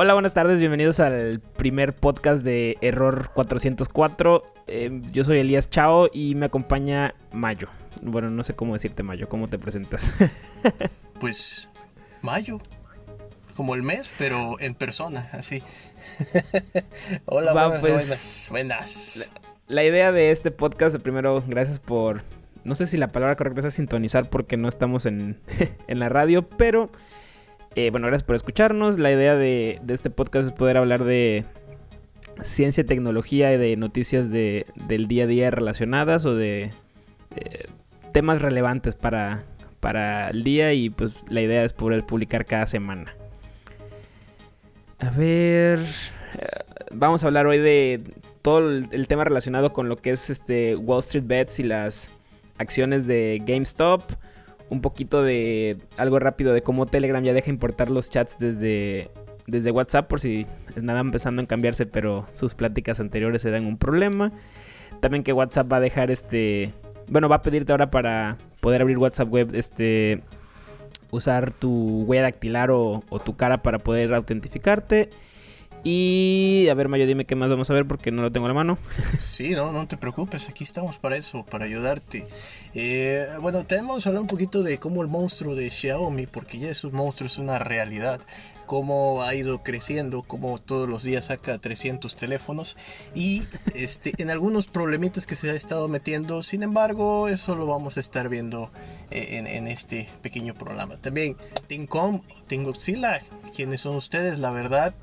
Hola, buenas tardes, bienvenidos al primer podcast de Error 404. Eh, yo soy Elías Chao y me acompaña Mayo. Bueno, no sé cómo decirte Mayo, ¿cómo te presentas? pues Mayo, como el mes, pero en persona, así. Hola, buenas, pues, buenas, La, idea de este podcast, primero, gracias por... No sé si la palabra correcta es sintonizar porque no estamos en, en la radio, pero eh, bueno, gracias por escucharnos. La idea de, este podcast es poder hablar de ciencia, tecnología y de noticias de, del día a día relacionadas o de eh, temas relevantes para, para el día y pues la idea es poder publicar cada semana. A ver, eh, vamos a hablar hoy de todo el, tema relacionado con lo que es este Wall Street Bets y las acciones de GameStop un poquito de algo rápido de cómo Telegram ya deja importar los chats desde, desde WhatsApp por si nada empezando a cambiarse, pero sus pláticas anteriores eran un problema. También que WhatsApp va a dejar este, bueno, va a pedirte ahora para poder abrir WhatsApp web este usar tu huella dactilar o, o tu cara para poder autentificarte. Y a ver, Mayo, dime qué más vamos a ver porque no lo tengo a la mano. Sí, no, no te preocupes, aquí estamos para eso, para ayudarte. Eh, bueno, tenemos que hablar un poquito de cómo el monstruo de Xiaomi, porque ya es un monstruo, es una realidad cómo ha ido creciendo, cómo todos los días saca 300 teléfonos y este, en algunos problemitas que se ha estado metiendo. Sin embargo, eso lo vamos a estar viendo eh, en, este pequeño programa. También Tincom, Tingoxila, ¿quiénes son ustedes? La verdad,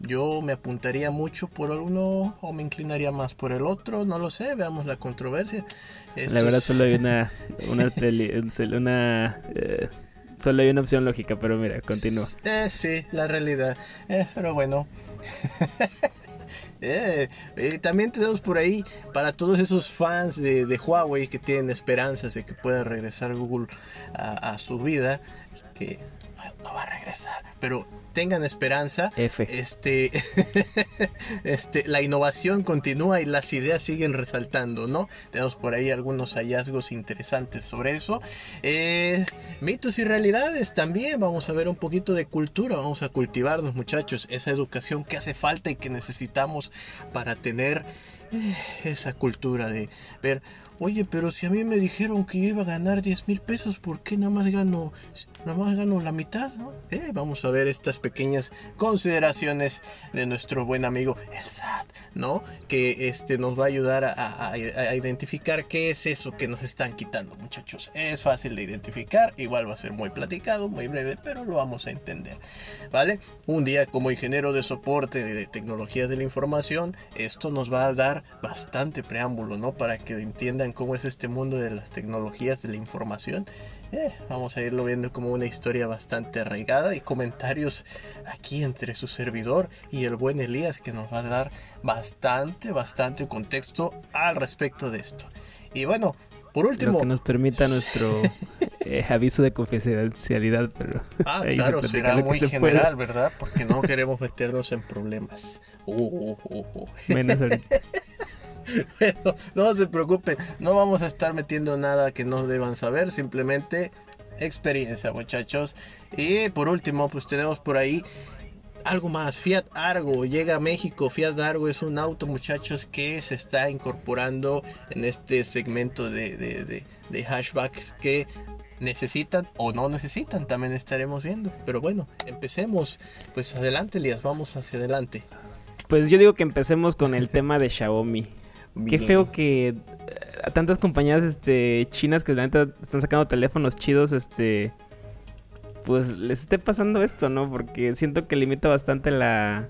yo me apuntaría mucho por uno o me inclinaría más por el otro, no lo sé, veamos la controversia. la verdad solo hay una, una, una eh, solo hay una opción lógica, pero mira, continúa. Eh, sí, la realidad. Eh, pero bueno. Eh, también tenemos por ahí para todos esos fans de, de, Huawei que tienen esperanzas de que pueda regresar Google a, a su vida, que no va a regresar, pero tengan esperanza. Este, este, la innovación continúa y las ideas siguen resaltando, ¿no? Tenemos por ahí algunos hallazgos interesantes sobre eso. Eh, mitos y realidades también. Vamos a ver un poquito de cultura. Vamos a cultivarnos, muchachos. Esa educación que hace falta y que necesitamos para tener eh, esa cultura de ver Oye, pero si a mí me dijeron que iba a ganar 10 mil pesos, ¿por qué nada más gano, nada más gano la mitad? ¿no? Eh, vamos a ver estas pequeñas consideraciones de nuestro buen amigo el SAT, ¿no? Que este, nos va a ayudar a, a, identificar qué es eso que nos están quitando, muchachos. Es fácil de identificar, igual va a ser muy platicado, muy breve, pero lo vamos a entender, ¿vale? Un día como ingeniero de soporte de tecnologías de la información, esto nos va a dar bastante preámbulo, ¿no? Para que entiendan cómo es este mundo de las tecnologías de la información. Eh, vamos a irlo viendo como una historia bastante arraigada y comentarios aquí entre su servidor y el buen Elías que nos va a dar bastante, bastante contexto al respecto de esto. Y bueno, por último... Lo que nos permita nuestro eh, aviso de confidencialidad, pero... Ah, claro, será muy general, ¿verdad? Porque no queremos meternos en problemas. Uh, uh, uh, Menos ahorita. no se preocupen, no vamos a estar metiendo nada que no deban saber, simplemente experiencia, muchachos. Y por último, pues tenemos por ahí algo más. Fiat Argo llega a México. Fiat Argo es un auto, muchachos, que se está incorporando en este segmento de, de, de, hashbacks que necesitan o no necesitan. También estaremos viendo. Pero bueno, empecemos. Pues adelante, Lías, vamos hacia adelante. Pues yo digo que empecemos con el tema de Xiaomi. Qué feo que a eh, tantas compañías este, chinas que están sacando teléfonos chidos, este, pues les esté pasando esto, ¿no? Porque siento que limita bastante la,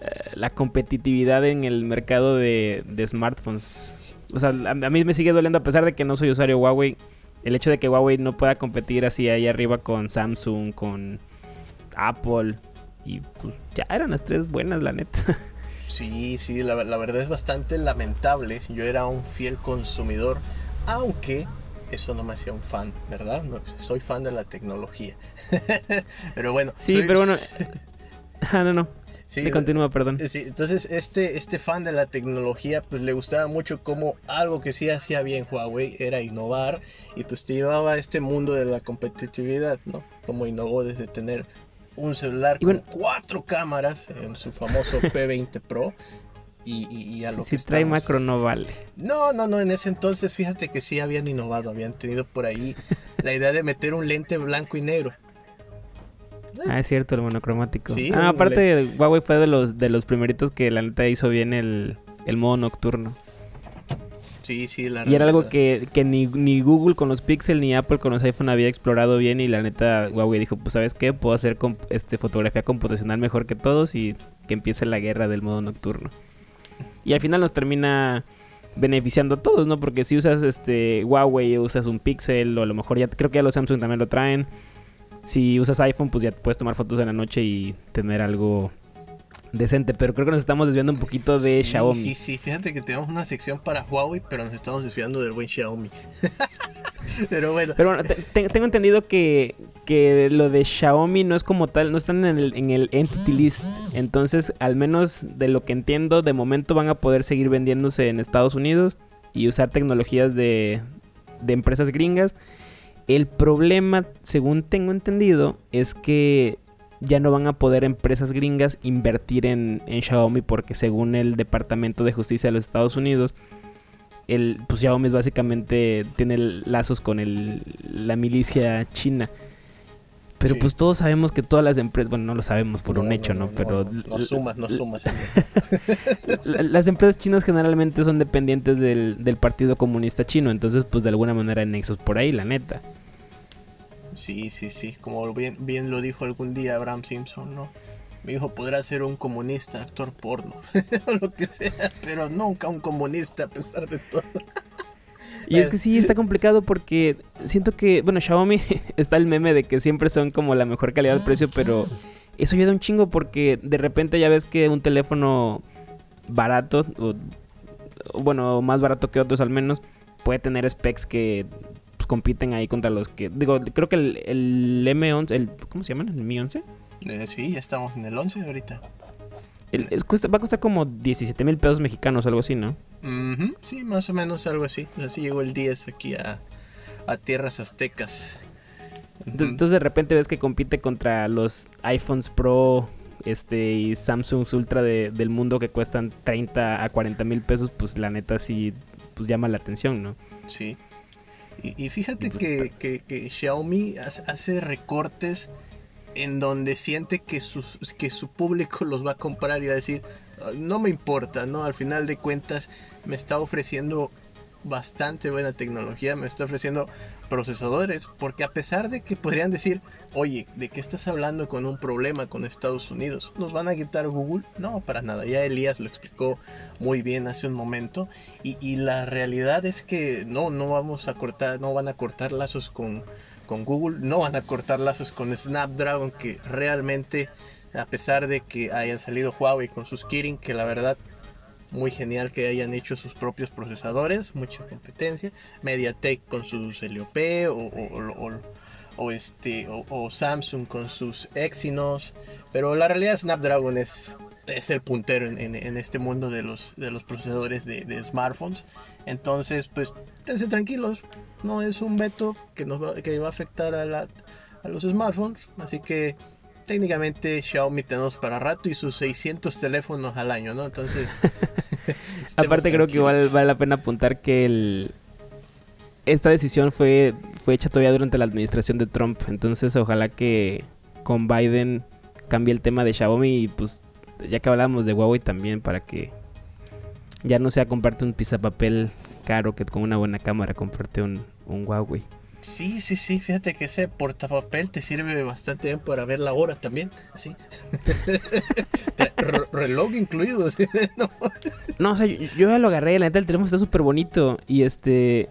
eh, la competitividad en el mercado de, smartphones. O sea, a, mí me sigue doliendo a pesar de que no soy usuario Huawei. El hecho de que Huawei no pueda competir así ahí arriba con Samsung, con Apple. Y pues ya eran las tres buenas, la neta. Sí, sí, la, verdad es bastante lamentable. Yo era un fiel consumidor, aunque eso no me hacía un fan, ¿verdad? soy fan de la tecnología. pero bueno. Sí, pero bueno. ah, no, no. Sí, continúa, perdón. Sí, entonces este, este fan de la tecnología pues le gustaba mucho como algo que sí hacía bien Huawei era innovar y pues te llevaba a este mundo de la competitividad, ¿no? Como innovó desde tener un celular con cuatro cámaras en su famoso P20 Pro. Y, a lo si que trae macro no vale. No, no, no, en ese entonces fíjate que sí habían innovado, habían tenido por ahí la idea de meter un lente blanco y negro. Ah, es cierto, el monocromático. Sí, ah, aparte Huawei fue de los de los primeritos que la neta hizo bien el, el modo nocturno. Sí, sí, la Y era algo que, ni, ni, Google con los Pixel ni Apple con los iPhone había explorado bien y la neta Huawei dijo, pues sabes qué, puedo hacer este, fotografía computacional mejor que todos y que empiece la guerra del modo nocturno. Y al final nos termina beneficiando a todos, ¿no? Porque si usas este Huawei, usas un Pixel o a lo mejor ya creo que ya los Samsung también lo traen. Si usas iPhone, pues ya puedes tomar fotos en la noche y tener algo decente, pero creo que nos estamos desviando un poquito de Xiaomi. Sí, sí, fíjate que tenemos una sección para Huawei, pero nos estamos desviando del buen Xiaomi. pero bueno. Pero tengo entendido que, que lo de Xiaomi no es como tal, no están en el, en el Entity List. Entonces, al menos de lo que entiendo, de momento van a poder seguir vendiéndose en Estados Unidos y usar tecnologías de, de empresas gringas. El problema, según tengo entendido, es que ya no van a poder empresas gringas invertir en, Xiaomi porque según el Departamento de Justicia de los Estados Unidos, el, pues Xiaomi básicamente tiene lazos con el, la milicia china. Pero pues todos sabemos que todas las empresas, bueno, no lo sabemos por un hecho, ¿no? Pero no, sumas, no sumas. las empresas chinas generalmente son dependientes del, del Partido Comunista Chino, entonces pues de alguna manera hay nexos por ahí, la neta. Sí, sí, sí, como bien, bien lo dijo algún día Abraham Simpson, ¿no? Mi hijo podrá ser un comunista, actor porno, o lo que sea, pero nunca un comunista a pesar de todo. Y es que sí, está complicado porque siento que, bueno, Xiaomi está el meme de que siempre son como la mejor calidad de precio, pero eso ayuda un chingo porque de repente ya ves que un teléfono barato, o, bueno, más barato que otros al menos, puede tener specs que compiten ahí contra los que. Digo, creo que el, M11, el, ¿cómo se llama? ¿El Mi 11? Eh, sí, ya estamos en el 11 ahorita. va a costar como 17 mil pesos mexicanos, algo así, ¿no? sí, más o menos algo así. Así llegó el 10 aquí a, tierras aztecas. Entonces de repente ves que compite contra los iPhones Pro este y Samsung Ultra del mundo que cuestan 30 a 40 mil pesos, pues la neta sí pues llama la atención, ¿no? Sí. Y, fíjate pues, que, Xiaomi hace recortes en donde siente que, sus, que su público los va a comprar y va a decir, ah, no me importa, ¿no? Al final de cuentas me está ofreciendo bastante buena tecnología, me está ofreciendo procesadores, porque a pesar de que podrían decir, oye, ¿de qué estás hablando con un problema con Estados Unidos? ¿Nos van a quitar Google? No, para nada, ya Elías lo explicó muy bien hace un momento, y, la realidad es que no, no vamos a cortar, no van a cortar lazos con, con Google, no van a cortar lazos con Snapdragon, que realmente, a pesar de que hayan salido Huawei con sus Kirin, que la verdad muy genial que hayan hecho sus propios procesadores, mucha competencia. MediaTek con sus Helio P o, este, o, Samsung con sus Exynos. Pero la realidad Snapdragon es, es el puntero en, este mundo de los, de los procesadores de, smartphones. Entonces, pues, tense tranquilos. No es un veto que, nos va, que va a afectar a, a los smartphones. Así que técnicamente Xiaomi tenemos para rato y sus 600 teléfonos al año, ¿no? Entonces... Aparte creo que igual vale la pena apuntar que el... esta decisión fue, fue hecha todavía durante la administración de Trump. Entonces ojalá que con Biden cambie el tema de Xiaomi y pues ya que hablábamos de Huawei también para que ya no sea comprarte un papel caro que con una buena cámara comprarte un, un Huawei. Sí, sí, sí, fíjate que ese portapapel te sirve bastante bien para ver la hora también, así. reloj incluido. no. o sea, yo, ya lo agarré, la neta el teléfono está súper bonito y este...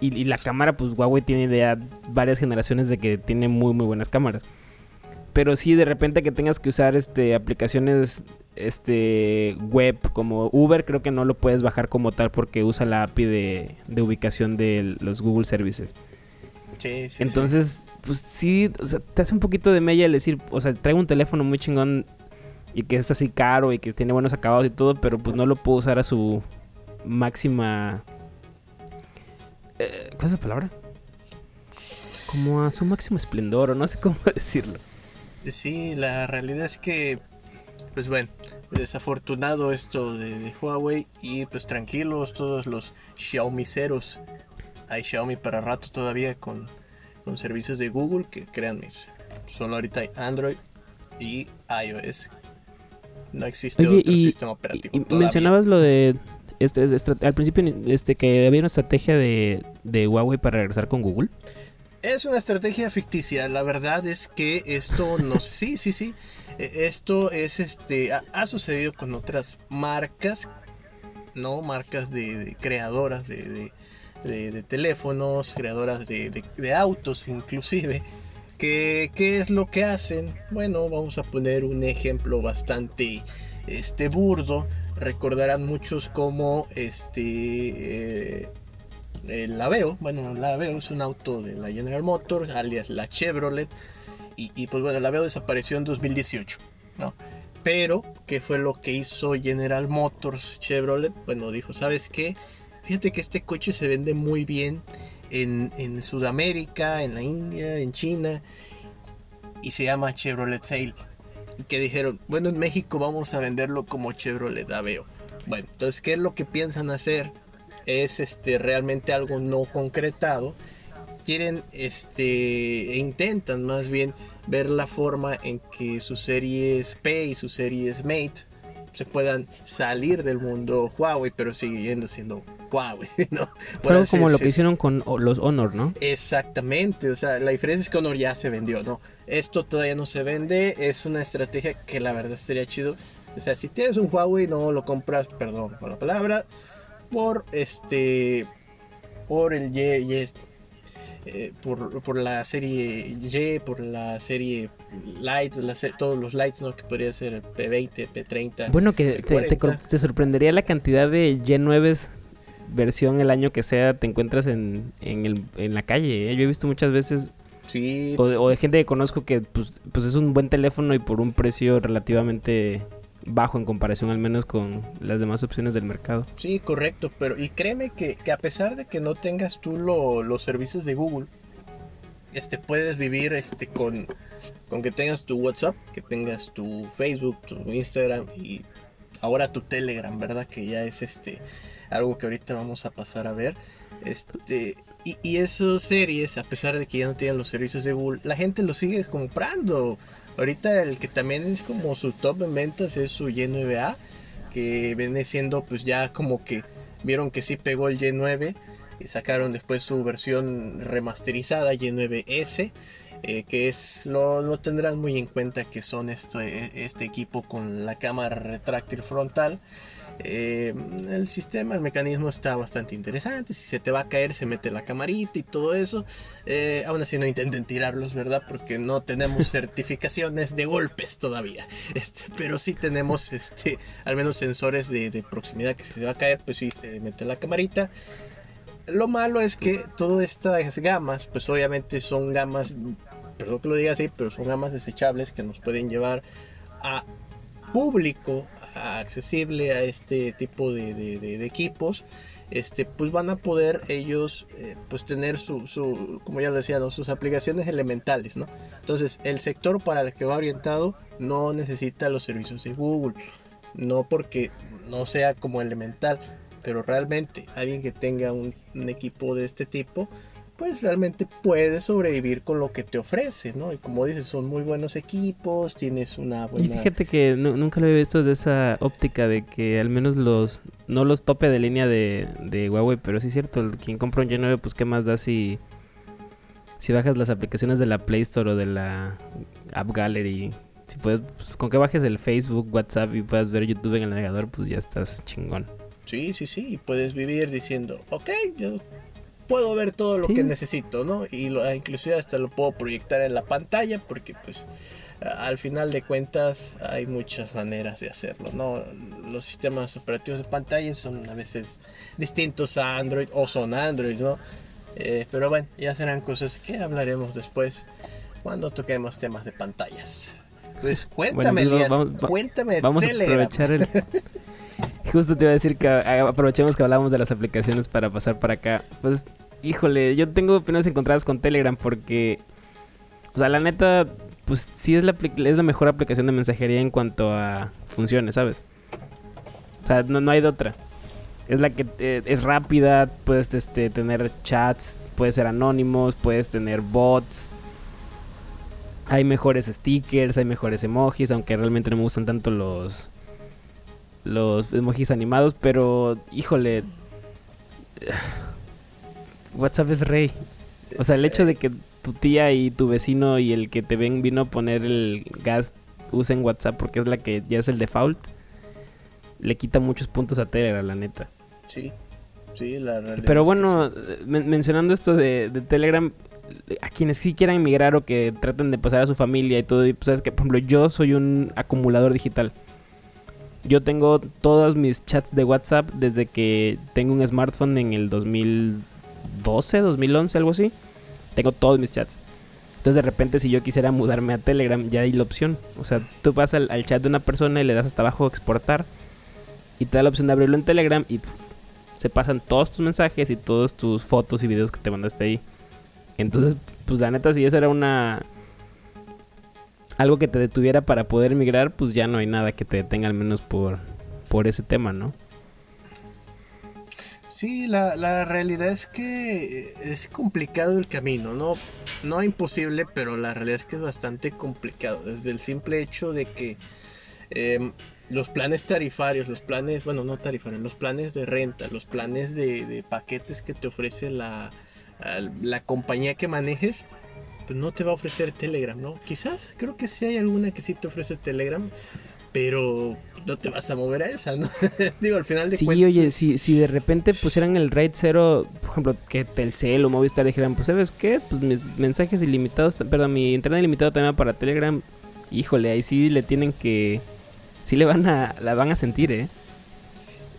Y, la cámara, pues Huawei tiene ya varias generaciones de que tiene muy, muy buenas cámaras. Pero sí, de repente que tengas que usar este aplicaciones este web como Uber, creo que no lo puedes bajar como tal porque usa la API de ubicación de los Google Services. Entonces, pues sí, o sea, te hace un poquito de mella el decir, o sea, traigo un teléfono muy chingón y que es así caro y que tiene buenos acabados y todo, pero pues no lo puedo usar a su máxima... ¿Cuál es la palabra? Como a su máximo esplendor, o no sé cómo decirlo. Sí, la realidad es que, pues bueno, desafortunado esto de, Huawei y pues tranquilos todos los Xiaomi ceros. Hay Xiaomi para rato todavía con, con servicios de Google que créanme, solo ahorita hay Android y iOS. No existe otro sistema operativo. Y, mencionabas lo de este, al principio este que había una estrategia de, de Huawei para regresar con Google. Es una estrategia ficticia. La verdad es que esto no sí, sí, sí. E, esto es este. Ha, sucedido con otras marcas. ¿No? Marcas de, creadoras de, de, teléfonos, creadoras de, autos inclusive. Que, ¿Qué es lo que hacen? Bueno, vamos a poner un ejemplo bastante este, burdo. Recordarán muchos como este eh, el Aveo, bueno, la Aveo es un auto de la General Motors, alias la Chevrolet, y, pues bueno, el Aveo desapareció en 2018, ¿no? Pero, ¿qué fue lo que hizo General Motors Chevrolet? Bueno, dijo, ¿sabes qué? Fíjate que este coche se vende muy bien en, en Sudamérica, en la India, en China, y se llama Chevrolet Sail. Que dijeron, bueno, en México vamos a venderlo como Chevrolet Aveo. Bueno, entonces, ¿qué es lo que piensan hacer? es este, realmente algo no concretado, quieren este, e intentan más bien ver la forma en que sus series P y sus series Mate se puedan salir del mundo Huawei, pero siguiendo siendo Huawei, ¿no? Fue como lo que hicieron con los Honor, ¿no? Exactamente, o sea, la diferencia es que Honor ya se vendió, ¿no? Esto todavía no se vende, es una estrategia que la verdad estaría chido. O sea, si tienes un Huawei, no lo compras, perdón por la palabra, por este por el Y, eh, por, la serie Y, por la serie Light, todos los lights ¿no? que podría ser el P20, P30. Bueno, que te, sorprendería la cantidad de Y9 versión el año que sea te encuentras en, en, la calle. ¿eh? Yo he visto muchas veces Sí. O de, o de, gente que conozco que pues, pues es un buen teléfono y por un precio relativamente bajo en comparación al menos con las demás opciones del mercado. Sí, correcto, pero y créeme que, a pesar de que no tengas tú los servicios de Google, este, puedes vivir este, con, con que tengas tu WhatsApp, que tengas tu Facebook, tu Instagram y ahora tu Telegram, ¿verdad? Que ya es este algo que ahorita vamos a pasar a ver. Este, y, y esas series, a pesar de que ya no tienen los servicios de Google, la gente los sigue comprando. Ahorita el que también es como su top en ventas es su Y9A, que viene siendo pues ya como que vieron que sí pegó el Y9 y sacaron después su versión remasterizada Y9S. Eh, que es lo, lo, tendrán muy en cuenta que son este, este equipo con la cámara retráctil frontal eh, el sistema, el mecanismo está bastante interesante. Si se te va a caer, se mete la camarita y todo eso. Eh, aún así no intenten tirarlos, ¿verdad? Porque no tenemos certificaciones de golpes todavía. Este, pero sí tenemos este, al menos sensores de, proximidad que si se va a caer, pues sí, se mete la camarita. Lo malo es que todas estas gamas, pues obviamente son gamas, perdón que lo diga así, pero son gamas desechables que nos pueden llevar a público accesible a este tipo de, equipos, este, pues van a poder ellos eh, pues tener su, como ya lo decía, sus aplicaciones elementales, ¿no? Entonces, el sector para el que va orientado no necesita los servicios de Google, no porque no sea como elemental, pero realmente alguien que tenga un equipo de este tipo, pues realmente puedes sobrevivir con lo que te ofrece, ¿no? Y como dices, son muy buenos equipos, tienes una buena... Y fíjate que nunca lo he visto desde esa óptica de que al menos los... No los tope de línea de, de Huawei, pero sí es cierto, quien compra un Y9, pues qué más da si... Si bajas las aplicaciones de la Play Store o de la App Gallery, si puedes, pues, con que bajes el Facebook, WhatsApp y puedas ver YouTube en el navegador, pues ya estás chingón. Sí, sí, sí, y puedes vivir diciendo, ok, yo puedo ver todo lo que necesito, ¿no? Y lo, inclusive hasta lo puedo proyectar en la pantalla porque pues al final de cuentas hay muchas maneras de hacerlo, ¿no? Los sistemas operativos de pantalla son a veces distintos a Android o son Android, ¿no? Eh, pero bueno, ya serán cosas que hablaremos después cuando toquemos temas de pantallas. Pues cuéntame, pues, vamos, cuéntame vamos a aprovechar el... Justo te iba a decir que aprovechemos que hablamos de las aplicaciones para pasar para acá. Pues, híjole, yo tengo opiniones encontradas con Telegram porque, o sea, la neta, pues sí es la, es la mejor aplicación de mensajería en cuanto a funciones, ¿sabes? O sea, no, no hay de otra. Es la que eh, es rápida, puedes este, tener chats, puedes ser anónimos, puedes tener bots. Hay mejores stickers, hay mejores emojis, aunque realmente no me gustan tanto los los emojis animados, pero híjole, WhatsApp es rey. O sea, el hecho de que tu tía y tu vecino y el que te ven vino a poner el gas usen WhatsApp porque es la que ya es el default, le quita muchos puntos a Telegram, la neta. Sí, sí, la realidad. Pero bueno, mencionando esto de, Telegram, a quienes sí quieran emigrar o que traten de pasar a su familia y todo, y pues sabes que, por ejemplo, yo soy un acumulador digital. Yo tengo todos mis chats de WhatsApp desde que tengo un smartphone en el 2012, 2011, algo así. Tengo todos mis chats. Entonces de repente si yo quisiera mudarme a Telegram ya hay la opción. O sea, tú vas al, chat de una persona y le das hasta abajo exportar. Y te da la opción de abrirlo en Telegram y se pasan todos tus mensajes y todas tus fotos y videos que te mandaste ahí. Entonces, pues la neta, si esa era una... Algo que te detuviera para poder migrar, pues ya no hay nada que te detenga al menos por, por ese tema, ¿no? Sí, la, la realidad es que es complicado el camino, ¿no? No imposible, pero la realidad es que es bastante complicado. Desde el simple hecho de que em, los planes tarifarios, los planes, bueno, no tarifarios, los planes de renta, los planes de, paquetes que te ofrece la, la compañía que manejes, pues no te va a ofrecer Telegram, ¿no? Quizás, creo que sí hay alguna que sí te ofrece Telegram, pero no te vas a mover a esa, ¿no? Digo, al final de sí, oye, si, si de repente pusieran el rate cero, por ejemplo, que Telcel o Movistar dijeran, pues, ¿sabes qué? Pues mis mensajes ilimitados, perdón, mi internet ilimitado también para Telegram, híjole, ahí sí le tienen que sí le van a, la van a sentir, ¿eh?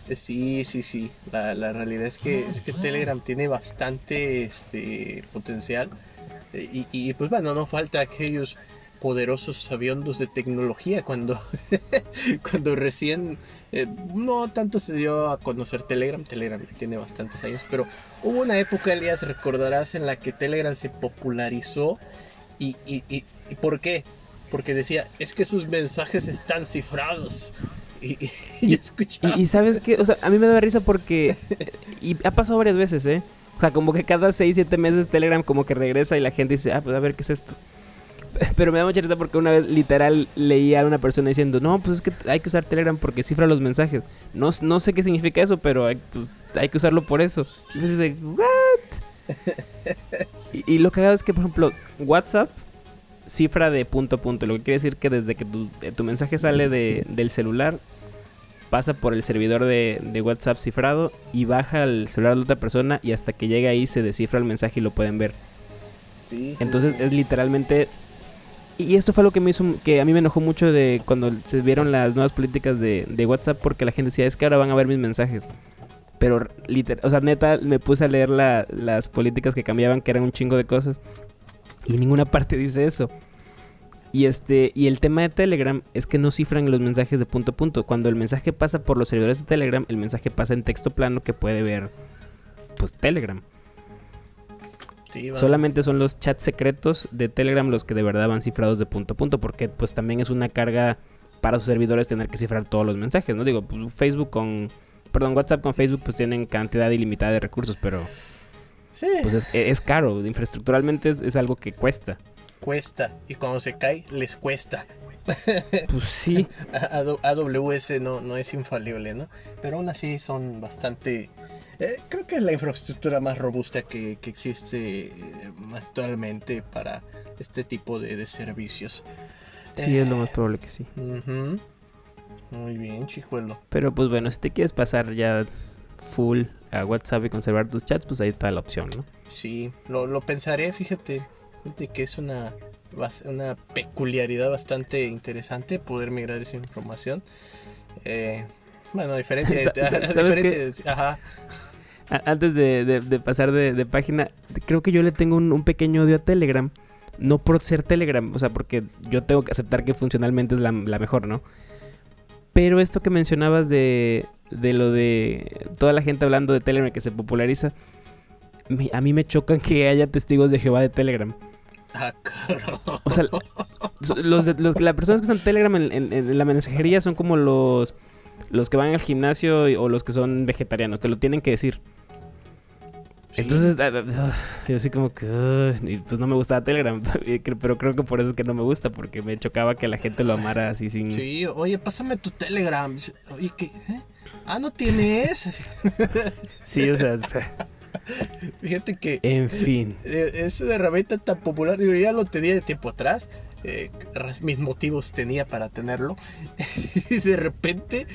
¿eh? Sí, sí, sí. La, realidad es que, es que Telegram tiene bastante este, potencial. Eh, y, pues bueno, no falta aquellos poderosos sabiondos de tecnología cuando, cuando recién eh, no tanto se dio a conocer Telegram, Telegram tiene bastantes años, pero hubo una época, Elías, recordarás, en la que Telegram se popularizó y, y, y, y ¿por qué? porque decía, es que sus mensajes están cifrados. Y, y, sabes qué, o sea, a mí me da risa porque, y ha pasado varias veces, ¿eh? O sea, como que cada 6, 7 meses Telegram como que regresa y la gente dice, ah, pues a ver qué es esto. Pero me da mucha risa porque una vez literal leía a una persona diciendo, no, pues es que hay que usar Telegram porque cifra los mensajes. No, no sé qué significa eso, pero hay, pues, hay que usarlo por eso. Y me dice, ¿what? y, y lo cagado es que, por ejemplo, WhatsApp cifra de punto a punto, lo que quiere decir que desde que tu, eh, mensaje sale del celular, pasa por el servidor de, WhatsApp cifrado y baja al celular de otra persona y hasta que llega ahí se descifra el mensaje y lo pueden ver. Entonces es literalmente... Y esto fue lo que me hizo, que a mí me enojó mucho de cuando se vieron las nuevas políticas de, WhatsApp porque la gente decía, es que ahora van a ver mis mensajes. Pero, literal, o sea, neta, me puse a leer las políticas que cambiaban, que eran un chingo de cosas. Y ninguna parte dice eso. Y este, y el tema de Telegram es que no cifran los mensajes de punto a punto. Cuando el mensaje pasa por los servidores de Telegram, el mensaje pasa en texto plano que puede ver pues Telegram. Solamente son los chats secretos de Telegram los que de verdad van cifrados de punto a punto, porque pues también es una carga para sus servidores tener que cifrar todos los mensajes, ¿no? Digo, pues, Facebook con, perdón, WhatsApp con Facebook pues tienen cantidad ilimitada de recursos, pero pues es, es caro, infraestructuralmente es, algo que cuesta. Cuesta, y cuando se cae, les cuesta. Pues sí. AWS no, no es infalible, ¿no? Pero aún así son bastante... Eh, creo que es la infraestructura más robusta que, existe eh, actualmente para este tipo de, servicios. Sí, es lo más probable que sí. Muy bien, chijuelo. Pero pues bueno, si te quieres pasar ya full a WhatsApp y conservar tus chats, pues ahí está la opción, ¿no? Sí, lo, lo pensaré, fíjate, que es una, una peculiaridad bastante interesante poder migrar esa información. Eh, bueno, a diferencia, de, ajá. Antes de, pasar de, página, creo que yo le tengo un, pequeño odio a Telegram. No por ser Telegram, o sea, porque yo tengo que aceptar que funcionalmente es la, la mejor, ¿no? Pero esto que mencionabas de, de lo de toda la gente hablando de Telegram que se populariza, a mí me chocan que haya testigos de Jehová de Telegram. Ah, o sea, Los, de, los las personas que están en Telegram en, la mensajería son como los, los que van al gimnasio o los que son vegetarianos. Te lo tienen que decir. Entonces, ah, ah, ah, yo así como que, pues no me gustaba Telegram, pero creo que por eso es que no me gusta, porque me chocaba que la gente lo amara así sin... Sí, oye, pásame tu Telegram. Oye, ¿qué? Eh? Ah, ¿no tienes? sí, o sea... Fíjate que... En fin. Eh, ese herramienta tan popular, digo, ya lo tenía de tiempo atrás. Eh, mis motivos tenía para tenerlo. y de repente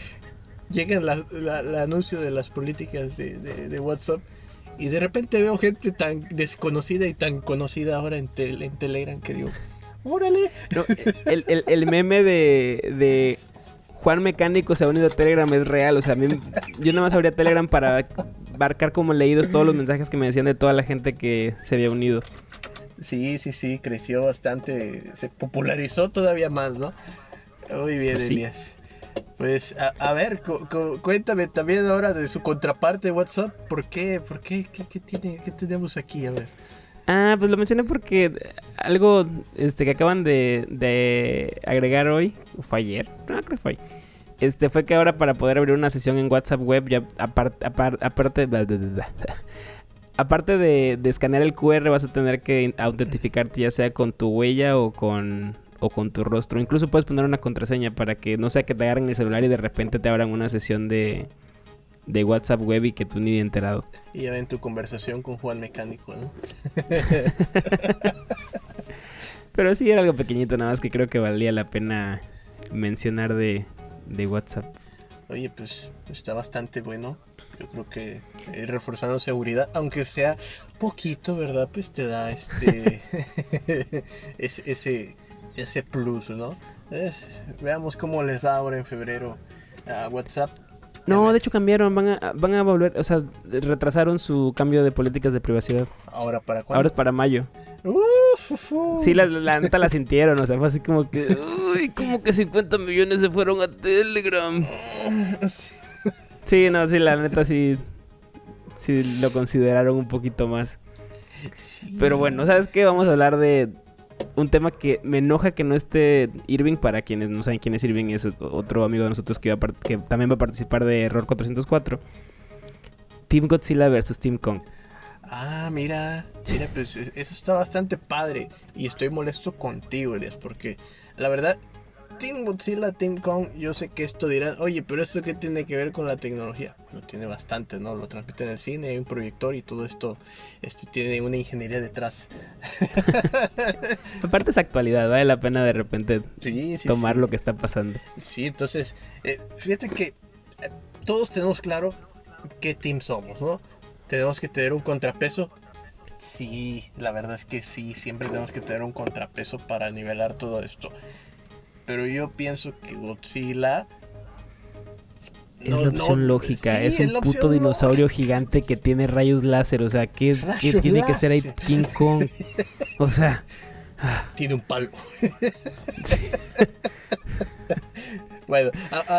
llega el anuncio de las políticas de, de WhatsApp y de repente veo gente tan desconocida y tan conocida ahora en, en Telegram que digo, órale. el, meme de, Juan Mecánico se ha unido a Telegram es real. O sea, a mí, yo nada más abría Telegram para marcar como leídos todos los mensajes que me decían de toda la gente que se había unido. Sí, sí, sí, creció bastante, se popularizó todavía más, ¿no? Muy bien, pues Elías. Pues, a, ver, cuéntame también ahora de su contraparte de WhatsApp. ¿Por qué? ¿Por qué? ¿Qué, tiene, qué tenemos aquí? A ver. Ah, pues lo mencioné porque algo este, que acaban de, agregar hoy, o fue ayer, no creo que fue Este fue que ahora para poder abrir una sesión en WhatsApp web, ya aparte, aparte, aparte de, de escanear el QR, vas a tener que autentificarte ya sea con tu huella o con o con tu rostro. Incluso puedes poner una contraseña para que no sea que te agarren el celular y de repente te abran una sesión de, de WhatsApp web y que tú ni enterado. Y ya ven tu conversación con Juan Mecánico, ¿no? Pero sí era algo pequeñito, nada más que creo que valía la pena mencionar de, de WhatsApp. Oye, pues está bastante bueno. Yo creo que reforzando seguridad, aunque sea poquito, ¿verdad? Pues te da este ese, ese plus, ¿no? veamos cómo les va ahora en febrero a WhatsApp. No, de hecho cambiaron, van a, van a volver, o sea, retrasaron su cambio de políticas de privacidad. ¿Ahora para cuándo? Ahora es para mayo. Sí, la, la, neta la sintieron, o sea, fue así como que, uy, como que 50 millones se fueron a Telegram. Sí, no, sí, la neta sí, sí lo consideraron un poquito más. Pero bueno, ¿sabes qué? Vamos a hablar de, un tema que me enoja que no esté Irving. Para quienes no saben quién es Irving, es otro amigo de nosotros que, que también va a participar de Error 404. Team Godzilla versus Team Kong. Ah, mira, mira, pues eso está bastante padre. Y estoy molesto contigo, Elias, porque la verdad Team Godzilla, Team Kong, yo sé que esto dirá, oye, pero esto qué tiene que ver con la tecnología. Bueno, tiene bastante, ¿no? Lo transmite en el cine, hay un proyector y todo esto este, tiene una ingeniería detrás. Aparte es actualidad, vale la pena de repente tomar lo que está pasando. Sí, entonces, eh, fíjate que eh, todos tenemos claro qué team somos, ¿no? Tenemos que tener un contrapeso. Sí, la verdad es que sí, siempre tenemos que tener un contrapeso para nivelar todo esto. Pero yo pienso que Godzilla. Es la opción lógica, es un puto dinosaurio gigante que tiene rayos láser, o sea, ¿qué, tiene que ser ahí King Kong? O sea... Tiene un palo. bueno,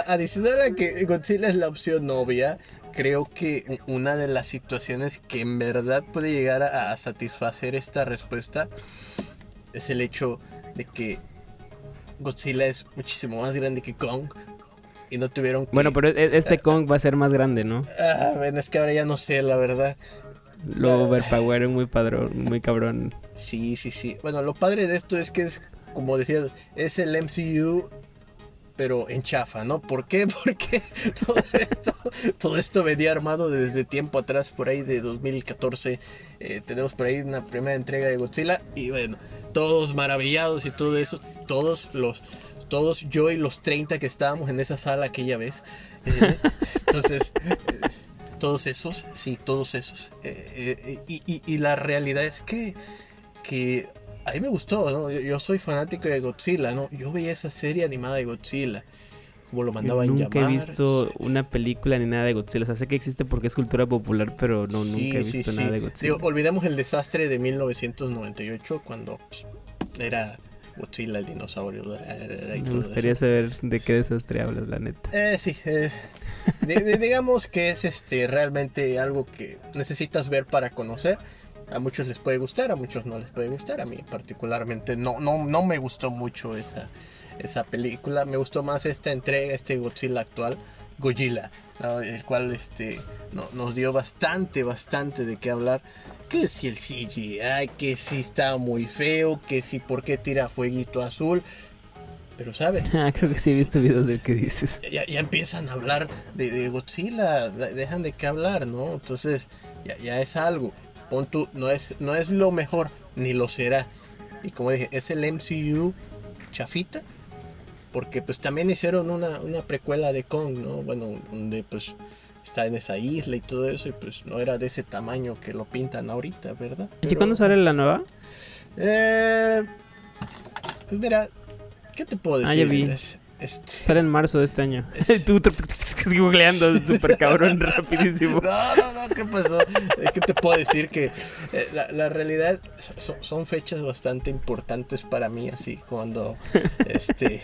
adicional a que Godzilla es la opción novia, creo que una de las situaciones que en verdad puede llegar a satisfacer esta respuesta es el hecho de que Godzilla es muchísimo más grande que Kong. Y no tuvieron Bueno, pero e-, este Kong va a ser más grande, ¿no? Ah, bueno, es que ahora ya no sé, la verdad. Lo ah. overpower muy padrón, muy cabrón. Sí, sí, sí. Bueno, lo padre de esto es que es, como decía, es el MCU pero en chafa, ¿no? ¿Por qué? Porque todo esto, todo esto venía armado desde tiempo atrás, por ahí de 2014. Eh, tenemos por ahí una primera entrega de Godzilla y bueno, todos maravillados y todo eso, todos los, todos yo y los 30 que estábamos en esa sala aquella vez. Eh, entonces, eh, todos esos, sí, todos esos. Eh, y, la realidad es que, que a mí me gustó, ¿no? Yo, soy fanático de Godzilla, ¿no? Yo veía esa serie animada de Godzilla. Como lo mandaban Nunca he visto una película ni nada de Godzilla. O sea, sé que existe porque es cultura popular, pero no, nunca he visto nada de Godzilla. olvidemos el desastre de 1998 cuando pues, era Godzilla el dinosaurio. Me gustaría saber de qué desastre hablas, la neta. Eh, sí, digamos que es este realmente algo que necesitas ver para conocer. A muchos les puede gustar, a muchos no les puede gustar. A mí particularmente no, no, no me gustó mucho esa, esa película. Me gustó más esta entrega, este Godzilla actual, Godzilla, el cual este, no, nos dio bastante, bastante de qué hablar. Que si el CGI, que si está muy feo, que si por qué tira fueguito azul. Pero ¿sabes? Ah, creo que sí he visto videos del que dices. Ya, ya empiezan a hablar de, de, Godzilla, dejan de qué hablar, ¿no? Entonces ya, ya es algo. Pon tú, no es, no es lo mejor, ni lo será. Y como dije, es el MCU chafita. Porque pues también hicieron una, una precuela de Kong, ¿no? Bueno, donde pues está en esa isla y todo eso. Y pues no era de ese tamaño que lo pintan ahorita, ¿verdad? ¿Y cuándo sale la nueva? Eh, pues mira, ¿qué te puedo decir? Ah, ya vi. Este... Sale en marzo de este año. Tú googleando súper cabrón, rapidísimo. No, no, no, ¿qué pasó? ¿Qué te puedo decir? Que eh, la, la, realidad son, son, fechas bastante importantes para mí, así, cuando este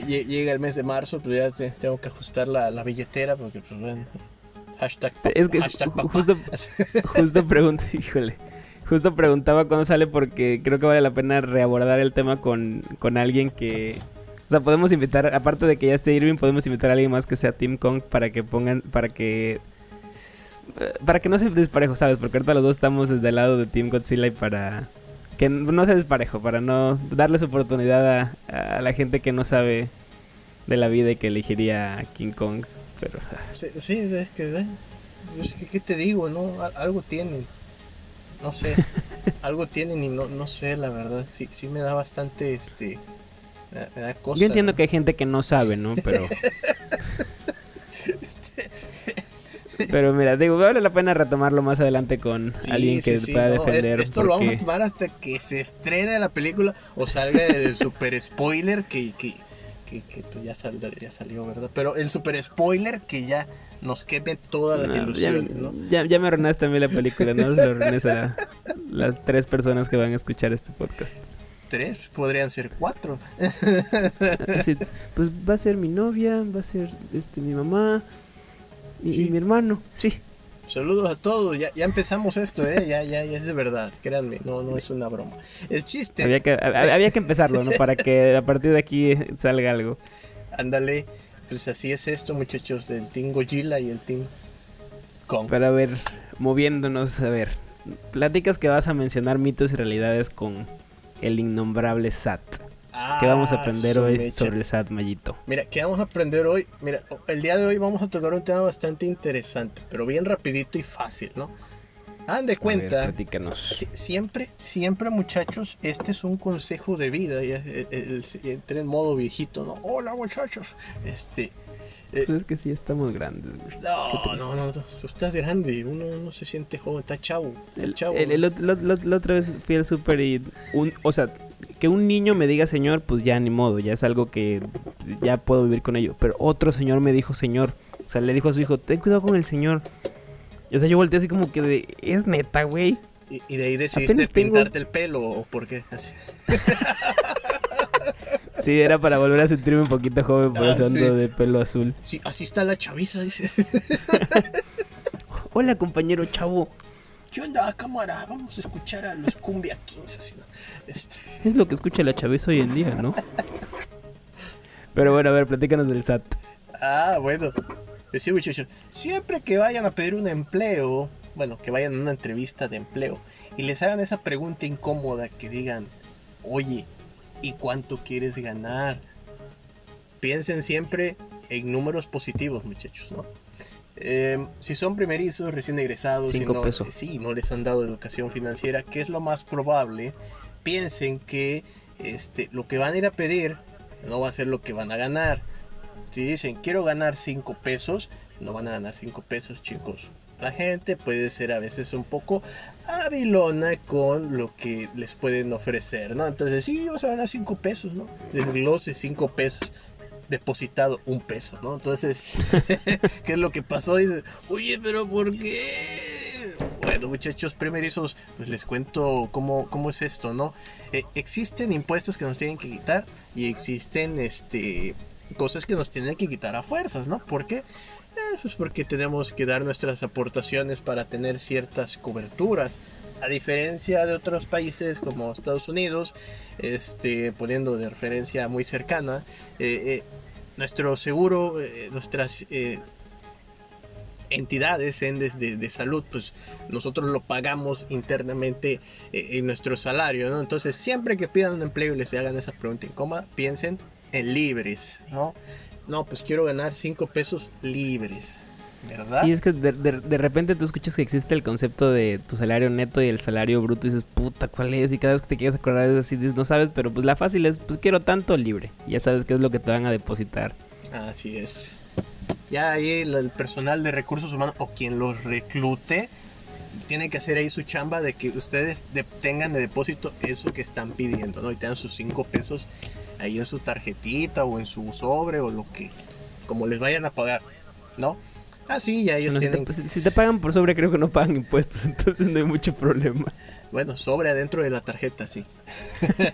llega el mes de marzo, pues ya tengo que ajustar la, la billetera, porque pues bueno, hashtag, papá, es que hashtag justo, justo pregunto, híjole. Justo preguntaba cuándo sale porque creo que vale la pena reabordar el tema con, con alguien que, sea, podemos invitar, aparte de que ya esté Irving, podemos invitar a alguien más que sea Team Kong para que pongan, para que... Para que no se desparejo, ¿sabes? Porque ahorita los dos estamos desde el lado de Team Godzilla y para que no sea desparejo, para no darles oportunidad a, a, la gente que no sabe de la vida y que elegiría a King Kong. Pero... Sí, sí es que, es que, ¿qué te digo? no Algo tienen. No sé, algo tienen y no, no sé, la verdad. Sí, sí me da bastante, este... Da cosa, Yo entiendo ¿no? que hay gente que no sabe, ¿no? Pero... Pero mira, digo, vale la pena retomarlo más adelante con sí, alguien que sí, sí. pueda no, defender. Es, esto porque... lo vamos a tomar hasta que se estrene la película o salga el super spoiler que, que, que, que pues ya, sal, ya, salió, ¿verdad? Pero el super spoiler que ya nos queme toda la no, ilusión, ya, ¿no? Ya, ya me arruinaste también la película, ¿no? Lo arruines a las tres personas que van a escuchar este podcast. Tres, podrían ser cuatro. Pues va a ser mi novia, va a ser este mi mamá, y, sí. y, mi hermano, sí. Saludos a todos, ya, ya empezamos esto, ¿eh? ya, ya, ya es de verdad, créanme, no, no es una broma. El chiste... Había que, había que empezarlo, ¿no? Para que a partir de aquí salga algo. Ándale, pues así es esto, muchachos, del Team Godzilla y el Team Kong. Para ver, moviéndonos, a ver, platicas que vas a mencionar mitos y realidades con el innombrable SAT. Ah, ¿Qué vamos a aprender hoy mecha. sobre el SAT, Mayito? Mira, ¿qué vamos a aprender hoy? Mira, el día de hoy vamos a tocar un tema bastante interesante, pero bien rapidito y fácil, ¿no? Hagan de cuenta, ver, siempre, siempre muchachos, este es un consejo de vida, y entré en modo viejito, ¿no? Hola muchachos, este... Eh, pues es que sí estamos grandes. Güey. No, no, no, tú estás grande, uno no se siente joven, está chavo. Está el, chavo. El, el, la otra vez fui al súper y, un, o sea, que un niño me diga señor, pues ya ni modo, ya es algo que ya puedo vivir con ello. Pero otro señor me dijo señor, o sea, le dijo a su hijo, ten cuidado con el señor. Y, o sea, yo volteé así como que de, es neta, güey. ¿Y, ¿Y, de ahí decidiste pintarte tengo... el pelo o por qué? Así. sí, era para volver a sentirme un poquito joven por ah, eso ando sí. de pelo azul. Sí, así está la chaviza, dice. Hola, compañero chavo. ¿Qué onda, cámara? Vamos a escuchar a los Cumbia 15. Así, ¿no? este... Es lo que escucha la chaviza hoy en día, ¿no? Pero bueno, a ver, platícanos del SAT. Ah, bueno. Sí, muchachos. Siempre que vayan a pedir un empleo, bueno, que vayan a una entrevista de empleo y les hagan esa pregunta incómoda que digan, oye, ¿y cuánto quieres ganar? Piensen siempre en números positivos, muchachos, ¿no? Eh, si son primerizos, recién egresados, Cinco y no, pesos. sí, no les han dado educación financiera, ¿qué es lo más probable? Piensen que este, lo que van a ir a pedir no va a ser lo que van a ganar. Si dicen quiero ganar 5 pesos, no van a ganar 5 pesos, chicos. La gente puede ser a veces un poco habilona con lo que les pueden ofrecer, ¿no? Entonces, sí, vas a ganar 5 pesos, ¿no? Desglose 5 pesos depositado un peso, ¿no? Entonces, ¿qué es lo que pasó? Dice, oye, pero ¿por qué? Bueno, muchachos primerizos, pues les cuento cómo, cómo es esto, ¿no? Eh, existen impuestos que nos tienen que quitar y existen este, cosas que nos tienen que quitar a fuerzas, ¿no? ¿Por qué? Eh, pues porque tenemos que dar nuestras aportaciones para tener ciertas coberturas. a diferencia de otros países como Estados Unidos, este, poniendo de referencia muy cercana, eh, eh, nuestro seguro, nuestras entidades en de, de, salud, pues nosotros lo pagamos internamente en nuestro salario, ¿no? Entonces, siempre que pidan un empleo y les hagan esa pregunta en coma, piensen en libres, ¿no? No, pues quiero ganar 5 pesos libres. ¿verdad? Sí, es que de, de, repente tú escuchas que existe el concepto de tu salario neto y el salario bruto y dices, puta, ¿cuál es? Y cada vez que te quieres acordar es así, no sabes, pero pues la fácil es, pues quiero tanto libre. Ya sabes qué es lo que te van a depositar. Así es. Ya ahí el, personal de recursos humanos o quien los reclute tiene que hacer ahí su chamba de que ustedes tengan de depósito eso que están pidiendo, ¿no? Y tengan sus 5 pesos ahí en su tarjetita o en su sobre o lo que, como les vayan a pagar, ¿no? Ah, sí, ya ellos tienen... Si te, pagan por sobre, creo que no pagan impuestos, entonces no hay mucho problema. Bueno, sobre adentro de la tarjeta, sí.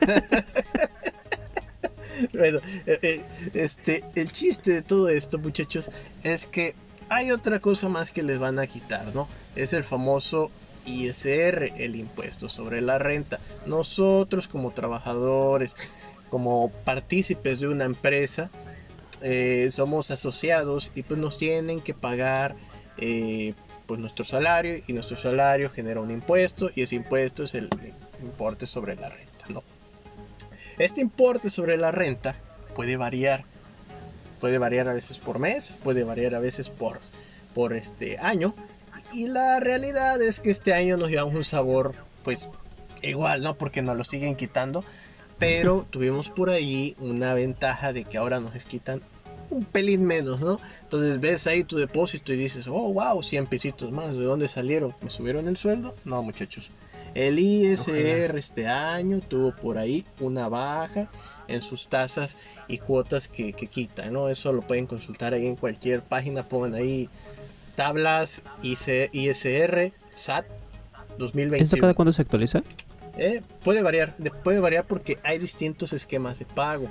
bueno, eh, eh, este, el chiste de todo esto, muchachos, es que hay otra cosa más que les van a quitar, ¿no? Es el famoso ISR, el impuesto sobre la renta. Nosotros como trabajadores, como partícipes de una empresa, eh, somos asociados y pues nos tienen que pagar eh, pues nuestro salario y nuestro salario genera un impuesto y ese impuesto es el importe sobre la renta, ¿no? Este importe sobre la renta puede variar, puede variar a veces por mes, puede variar a veces por, por este año y la realidad es que este año nos llevamos un sabor pues igual, ¿no? Porque nos lo siguen quitando pero tuvimos por ahí una ventaja de que ahora nos quitan un pelín menos, ¿no? Entonces ves ahí tu depósito y dices, oh, wow, 100 pesitos más, ¿de dónde salieron? ¿Me subieron el sueldo? No, muchachos. El ISR este año tuvo por ahí una baja en sus tasas y cuotas que, que quita, ¿no? Eso lo pueden consultar ahí en cualquier página, pongan ahí tablas ISR, SAT 2021. ¿Esto cada cuándo se actualiza? Eh, puede variar, puede variar porque hay distintos esquemas de pago.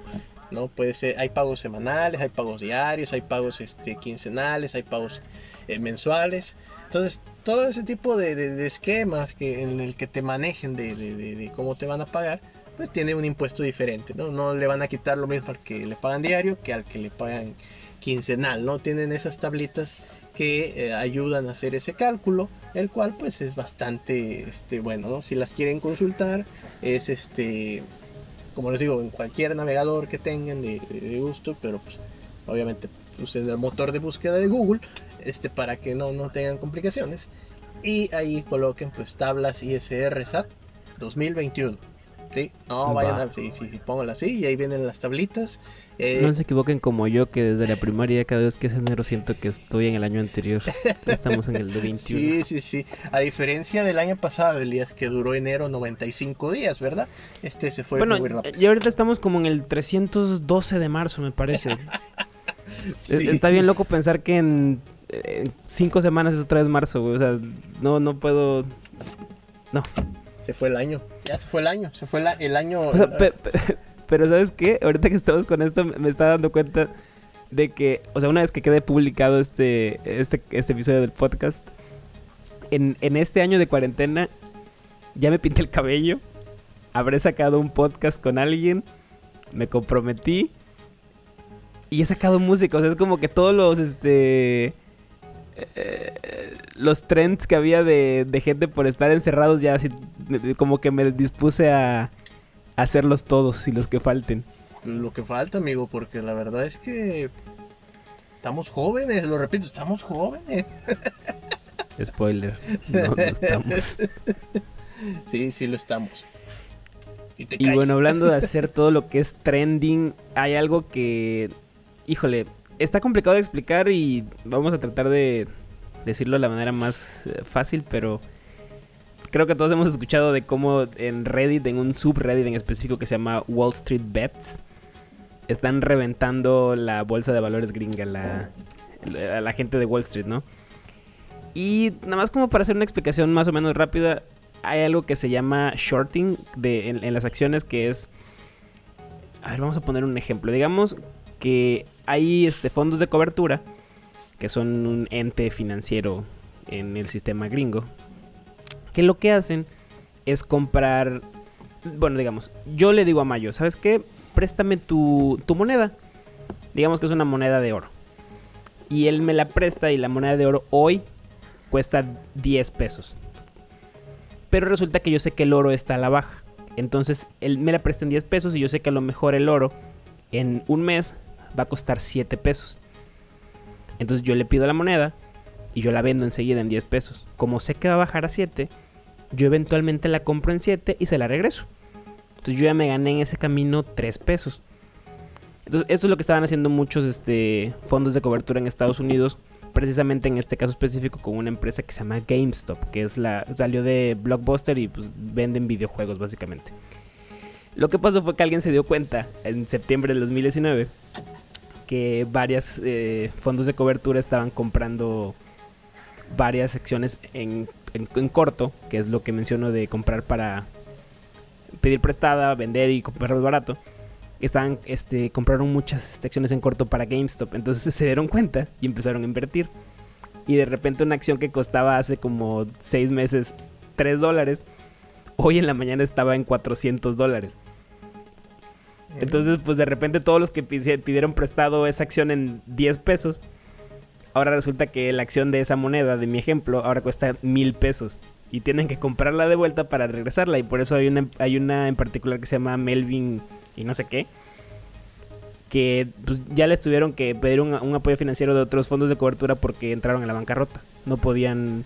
¿no? Puede ser, hay pagos semanales, hay pagos diarios, hay pagos este, quincenales, hay pagos eh, mensuales. Entonces, todo ese tipo de, esquemas que, en el que te manejen de, cómo te van a pagar, pues tiene un impuesto diferente, ¿no? No le van a quitar lo mismo al que le pagan diario que al que le pagan quincenal, ¿no? Tienen esas tablitas que eh, ayudan a hacer ese cálculo, el cual pues es bastante este, bueno, Si las quieren consultar, es este, como les digo, en cualquier navegador que tengan de, gusto, pero pues obviamente usen el motor de búsqueda de Google, este, para que no, no tengan complicaciones. Y ahí coloquen pues tablas ISR SAT 2021. ¿sí? No vayan a... Sí, sí, sí, así y ahí vienen las tablitas eh, no se equivoquen como yo, que desde la primaria cada vez que es enero siento que estoy en el año anterior. Estamos en el de 21. Sí, sí, sí. A diferencia del año pasado, Elías, que duró enero 95 días, ¿verdad? Este se fue muy rápido. Y ahorita estamos como en el 312 de marzo, me parece. Está bien loco pensar que en, cinco semanas es otra vez marzo, güey. O sea, no, no puedo... No. Se fue el año. Ya se fue el año. Se fue el año... O sea, pero ¿sabes qué? Ahorita que estamos con esto me está dando cuenta de que, o sea, una vez que quede publicado este, este, este episodio del podcast, en, en este año de cuarentena ya me pinté el cabello, habré sacado un podcast con alguien, me comprometí y he sacado música, o sea, es como que todos los, este... Eh, los trends que había de, de gente por estar encerrados ya así como que me dispuse a, hacerlos todos y los que falten. Lo que falta, amigo, porque la verdad es que estamos jóvenes, lo repito, estamos jóvenes. Spoiler, no, no estamos. sí, sí lo estamos. Y, bueno, hablando de hacer todo lo que es trending, hay algo que, híjole, está complicado de explicar y vamos a tratar de decirlo de la manera más eh, fácil, pero creo que todos hemos escuchado de cómo en Reddit, en un subreddit en específico que se llama Wall Street Bets, están reventando la bolsa de valores gringa, la, la gente de Wall Street, ¿no? Y nada más como para hacer una explicación más o menos rápida, hay algo que se llama shorting de, en, las acciones que es... A ver, vamos a poner un ejemplo. Digamos que hay este, fondos de cobertura, que son un ente financiero en el sistema gringo, que lo que hacen es comprar, bueno, digamos, yo le digo a Mayo, ¿sabes qué? Préstame tu, tu moneda. Digamos que es una moneda de oro. Y él me la presta y la moneda de oro hoy cuesta 10 pesos. Pero resulta que yo sé que el oro está a la baja. Entonces él me la presta en 10 pesos y yo sé que a lo mejor el oro en un mes va a costar 7 pesos. Entonces yo le pido la moneda y yo la vendo enseguida en 10 pesos. Como sé que va a bajar a 7, yo eventualmente la compro en 7 y se la regreso. Entonces yo ya me gané en ese camino 3 pesos. Entonces esto es lo que estaban haciendo muchos este, fondos de cobertura en Estados Unidos. Precisamente en este caso específico con una empresa que se llama GameStop, que es la salió de Blockbuster y pues venden videojuegos básicamente. Lo que pasó fue que alguien se dio cuenta en septiembre del 2019 que varios eh, fondos de cobertura estaban comprando varias secciones en, en, corto, que es lo que menciono de comprar para pedir prestada, vender y comprar más barato. Estaban, este, compraron muchas secciones en corto para GameStop. Entonces se dieron cuenta y empezaron a invertir. Y de repente una acción que costaba hace como 6 meses 3 dólares, hoy en la mañana estaba en 400 dólares. Entonces, pues de repente todos los que pidieron prestado esa acción en 10 pesos, ahora resulta que la acción de esa moneda, de mi ejemplo, ahora cuesta mil pesos. Y tienen que comprarla de vuelta para regresarla. Y por eso hay una, hay una en particular que se llama Melvin y no sé qué. Que pues, ya les tuvieron que pedir un, un apoyo financiero de otros fondos de cobertura porque entraron en la bancarrota. No podían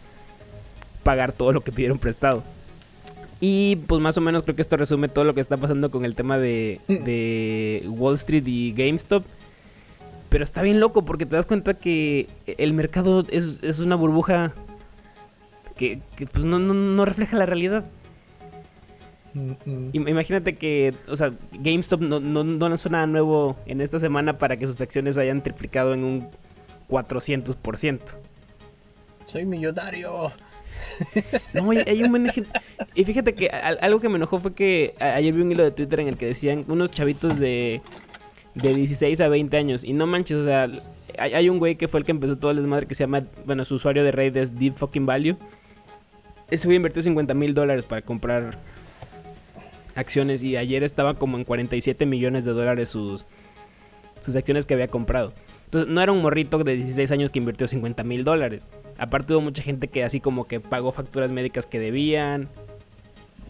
pagar todo lo que pidieron prestado. Y pues más o menos creo que esto resume todo lo que está pasando con el tema de, de Wall Street y GameStop. Pero está bien loco porque te das cuenta que el mercado es, una burbuja que, pues no, refleja la realidad. Imagínate que, o sea, GameStop no, no, no lanzó nada nuevo en esta semana para que sus acciones hayan triplicado en un 400%. Soy millonario. No, hay un buen Y fíjate que algo que me enojó fue que ayer vi un hilo de Twitter en el que decían unos chavitos de, de 16 a 20 años. Y no manches, o sea, hay, un güey que fue el que empezó todo el desmadre que se llama, bueno, su usuario de Raid es Deep Fucking Value. Ese güey invirtió 50 mil dólares para comprar acciones y ayer estaba como en 47 millones de dólares sus, sus acciones que había comprado. Entonces no era un morrito de 16 años que invirtió 50 mil dólares. Aparte hubo mucha gente que así como que pagó facturas médicas que debían.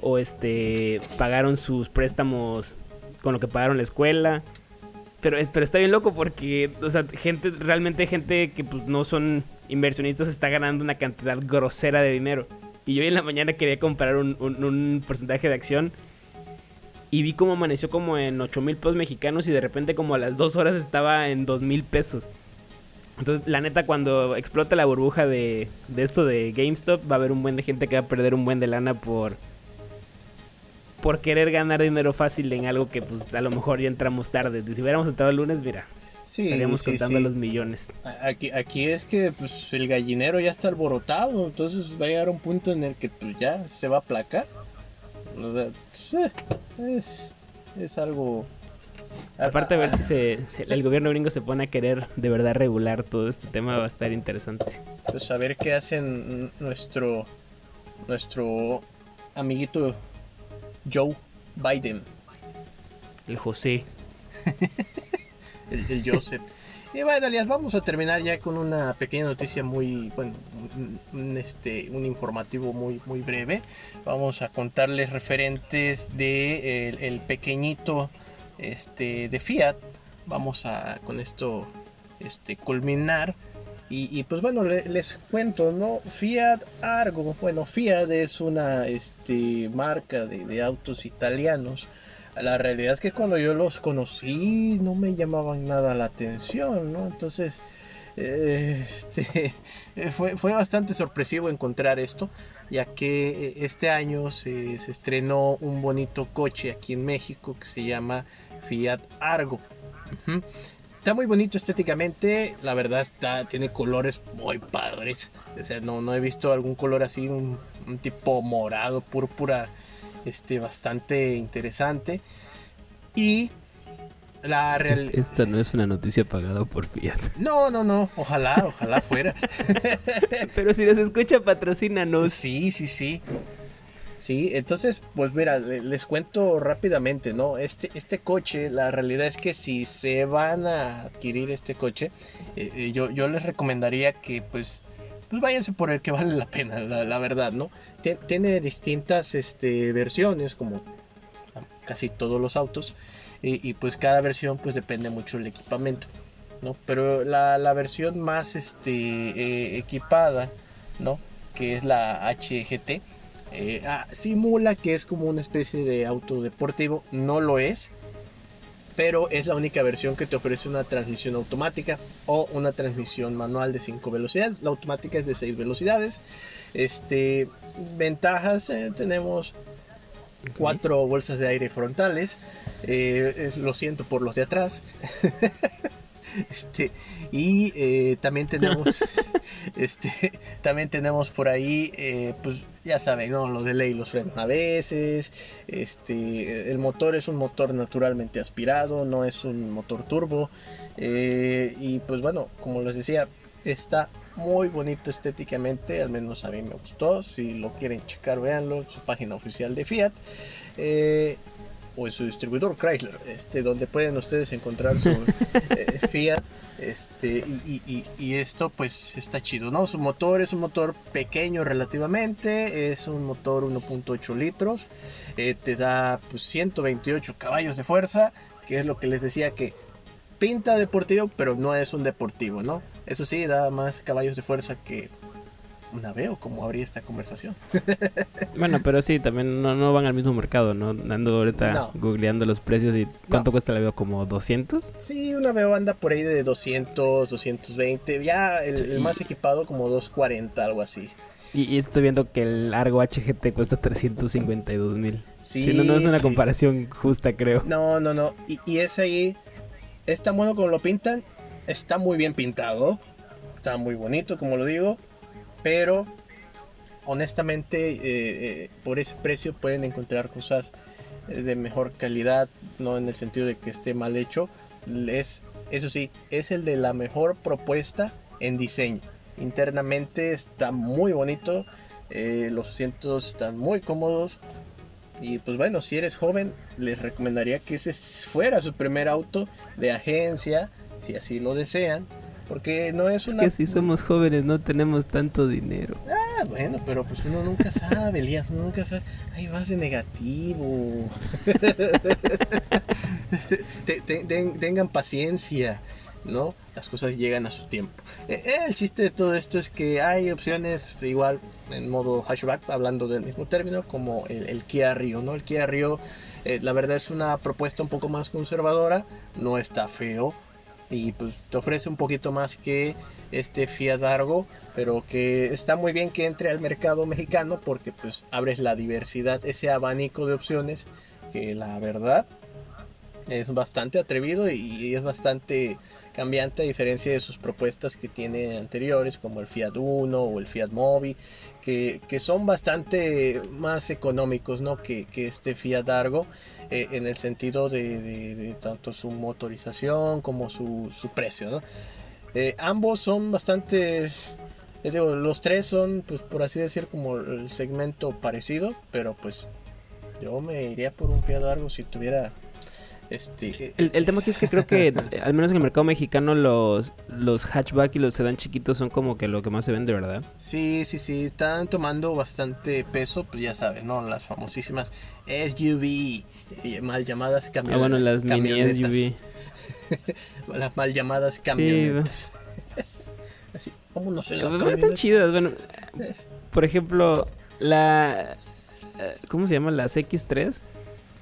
O este pagaron sus préstamos con lo que pagaron la escuela. Pero, pero está bien loco porque, o sea, gente, realmente gente que pues no son inversionistas está ganando una cantidad grosera de dinero. Y yo hoy en la mañana quería comprar un, porcentaje de acción y vi cómo amaneció como en 8 mil pesos mexicanos y de repente como a las 2 horas estaba en 2 mil pesos. Entonces, la neta, cuando explote la burbuja de, de esto de GameStop, va a haber un buen de gente que va a perder un buen de lana por por querer ganar dinero fácil en algo que pues a lo mejor ya entramos tarde. Si hubiéramos entrado el lunes, mira, sí, estaríamos contando los millones. Aquí, aquí es que pues, el gallinero ya está alborotado, entonces va a llegar un punto en el que pues, ya se va a aplacar. O sea, es, es algo... Aparte a ver si se, el gobierno gringo se pone a querer de verdad regular todo este tema va a estar interesante. Pues a ver qué hacen nuestro nuestro amiguito Joe Biden. El José. el Joseph. Y bueno, alias, vamos a terminar ya con una pequeña noticia muy, bueno, un, este, un informativo muy, muy breve. Vamos a contarles referentes de el, pequeñito este, de Fiat. Vamos a con esto este, culminar. Y, pues bueno, les, cuento, ¿no? Fiat Argo. Bueno, Fiat es una este, marca de, de autos italianos la realidad es que cuando yo los conocí no me llamaban nada la atención, ¿no? Entonces, este, fue, fue, bastante sorpresivo encontrar esto, ya que eh, este año se, estrenó un bonito coche aquí en México que se llama Fiat Argo. Está muy bonito estéticamente, la verdad está, tiene colores muy padres. O sea, no, no he visto algún color así, un, un tipo morado, púrpura este, bastante interesante. Y la realidad... Esta no es una noticia pagada por Fiat. No, no, no. Ojalá, ojalá fuera. Pero si nos escucha, patrocínanos. Sí, sí, sí. Entonces, pues mira, les cuento rápidamente, ¿no? Este, este coche, la realidad es que si se van a adquirir este coche, eh, eh, yo, yo les recomendaría que pues, pues váyanse por el que vale la pena, la, verdad, ¿no? Tiene distintas este, versiones, como casi todos los autos, y, pues cada versión pues depende mucho del equipamiento, ¿no? Pero la, la versión más este, eh, equipada, ¿no? Que es la HGT, eh, ah, simula que es como una especie de auto deportivo, no lo es, pero es la única versión que te ofrece una transmisión automática o una transmisión manual de 5 velocidades. La automática es de 6 velocidades. Este, ventajas, eh, tenemos cuatro bolsas de aire frontales. Eh, lo siento por los de atrás. Este, y eh, también tenemos, este, también tenemos por ahí, eh, pues ya saben, ¿no? Lo de ley, los frenos a veces. Este, el motor es un motor naturalmente aspirado, no es un motor turbo. Eh, y pues bueno, como les decía, está muy bonito estéticamente, al menos a mí me gustó. Si lo quieren checar, véanlo, su página oficial de Fiat o en su distribuidor Chrysler, este, donde pueden ustedes encontrar su eh, Fiat. Este, y, esto pues está chido, ¿no? Su motor es un motor pequeño relativamente, es un motor 1.8 litros, eh, te da pues 128 caballos de fuerza, que es lo que les decía que pinta deportivo, pero no es un deportivo, ¿no? Eso sí, da más caballos de fuerza que una veo cómo habría esta conversación. bueno, pero sí, también no, van al mismo mercado, ¿no? Ando ahorita googleando los precios y ¿cuánto cuesta la veo? ¿Como 200? Sí, una veo anda por ahí de 200, 220, ya el, más equipado como 240, algo así. Y, estoy viendo que el largo HGT cuesta 352 mil. Sí, no, es una comparación justa, creo. No, no, no. Y, y es ahí, es tan bueno como lo pintan, está muy bien pintado, está muy bonito, como lo digo pero honestamente eh, eh, por ese precio pueden encontrar cosas eh, de mejor calidad, no en el sentido de que esté mal hecho, es, eso sí, es el de la mejor propuesta en diseño. Internamente está muy bonito, los asientos están muy cómodos. Y pues bueno, si eres joven, les recomendaría que ese fuera su primer auto de agencia, si así lo desean. Porque no es una... Que si somos jóvenes no tenemos tanto dinero. Ah, bueno, pero pues uno nunca sabe, Elías, uno nunca sabe. Ahí vas de negativo. tengan paciencia, ¿no? Las cosas llegan a su tiempo. Eh, eh, el chiste de todo esto es que hay opciones igual en modo hatchback, hablando del mismo término, como el, Kia Rio, ¿no? El Kia Rio, eh, la verdad es una propuesta un poco más conservadora, no está feo y pues te ofrece un poquito más que este Fiat Argo, pero que está muy bien que entre al mercado mexicano porque pues abres la diversidad, ese abanico de opciones que la verdad es bastante atrevido y es bastante cambiante a diferencia de sus propuestas que tiene anteriores como el Fiat Uno o el Fiat Mobi que, son bastante más económicos ¿no? que, que este Fiat Argo eh, en el sentido de, tanto su motorización como su, precio. Eh, ambos son bastante, los tres son, pues por así decir, como el segmento parecido, pero pues yo me iría por un Fiat Argo si tuviera este, el, tema aquí es que creo que, al menos en el mercado mexicano, los, los hatchback y los sedán chiquitos son como que lo que más se vende, ¿verdad? Sí, sí, sí, están tomando bastante peso, pues ya sabes, ¿no? Las famosísimas SUV, mal llamadas camionetas. Ah, bueno, las mini SUV. las mal llamadas camionetas. Así, vámonos en la Están chidas, bueno. Por ejemplo, la... Eh, ¿Cómo se llama? Las X3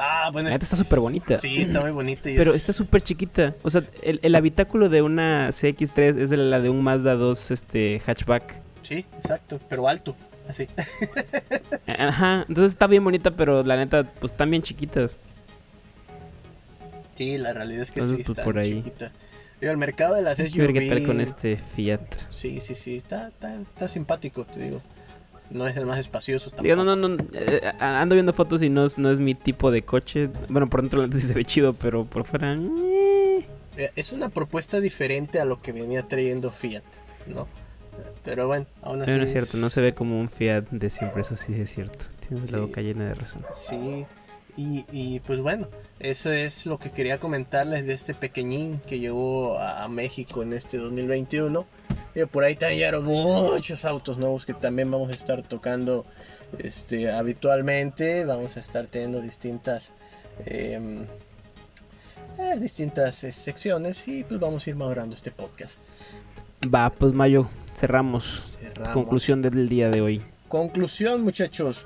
Ah, bueno. Esta está súper bonita. Sí, está muy bonita. Pero está súper chiquita. O sea, el, habitáculo de una CX3 es la de un Mazda 2 este, hatchback. Sí, exacto. Pero alto. Así. Ajá. Entonces está bien bonita, pero la neta, pues están bien chiquitas. Sí, la realidad es que sí, pues, está por ahí. chiquita. el mercado de las SUV... qué tal con este Fiat. Sí, sí, sí. Está, está, está simpático, te digo no es el más espacioso tampoco. no, no, no. Eh, ando viendo fotos y no es, no es mi tipo de coche. Bueno, por dentro sí se ve chido, pero por fuera. Eh. Eh, es una propuesta diferente a lo que venía trayendo Fiat, ¿no? Pero bueno, aún así. Pero no es cierto, no se ve como un Fiat de siempre, eso sí es cierto. Tienes la boca llena de razón. Sí, y, y, pues bueno, eso es lo que quería comentarles de este pequeñín que llegó a México en este 2021. Y por ahí también llegaron muchos autos nuevos que también vamos a estar tocando este, habitualmente. Vamos a estar teniendo distintas, em, eh, distintas eh, secciones y pues vamos a ir madurando este podcast. Va, pues Mayo, cerramos. Cerramos. Conclusión del día de hoy. Conclusión, muchachos.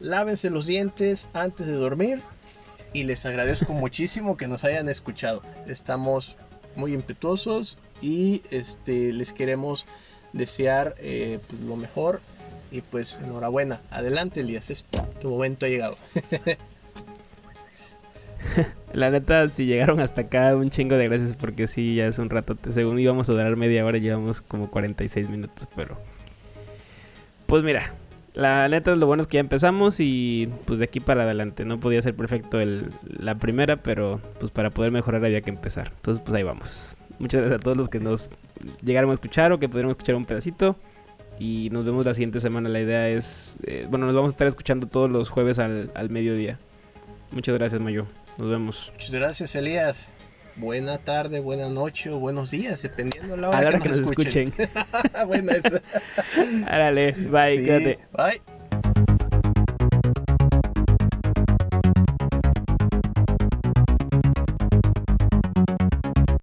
Lávense los dientes antes de dormir y les agradezco muchísimo que nos hayan escuchado. Estamos muy impetuosos y este, les queremos desear eh, pues, lo mejor y pues enhorabuena. Adelante, Elías, es tu momento ha llegado. La neta, si llegaron hasta acá, un chingo de gracias porque sí, ya es un rato. Según íbamos a durar media hora, llevamos como 46 minutos, pero... Pues mira, la neta lo bueno es que ya empezamos y pues de aquí para adelante. No podía ser perfecto el, la primera, pero pues para poder mejorar había que empezar. Entonces pues ahí vamos. Muchas gracias a todos los que nos llegaron a escuchar o que pudieron escuchar un pedacito. Y nos vemos la siguiente semana. La idea es, eh, bueno, nos vamos a estar escuchando todos los jueves al, al mediodía. Muchas gracias, Mayo. Nos vemos. Muchas gracias, Elías. Buena tarde, buena noche o buenos días, dependiendo de la hora, A la hora que, que nos escuchen. Buena esa. Árale, bye, Sí, quédate. Bye.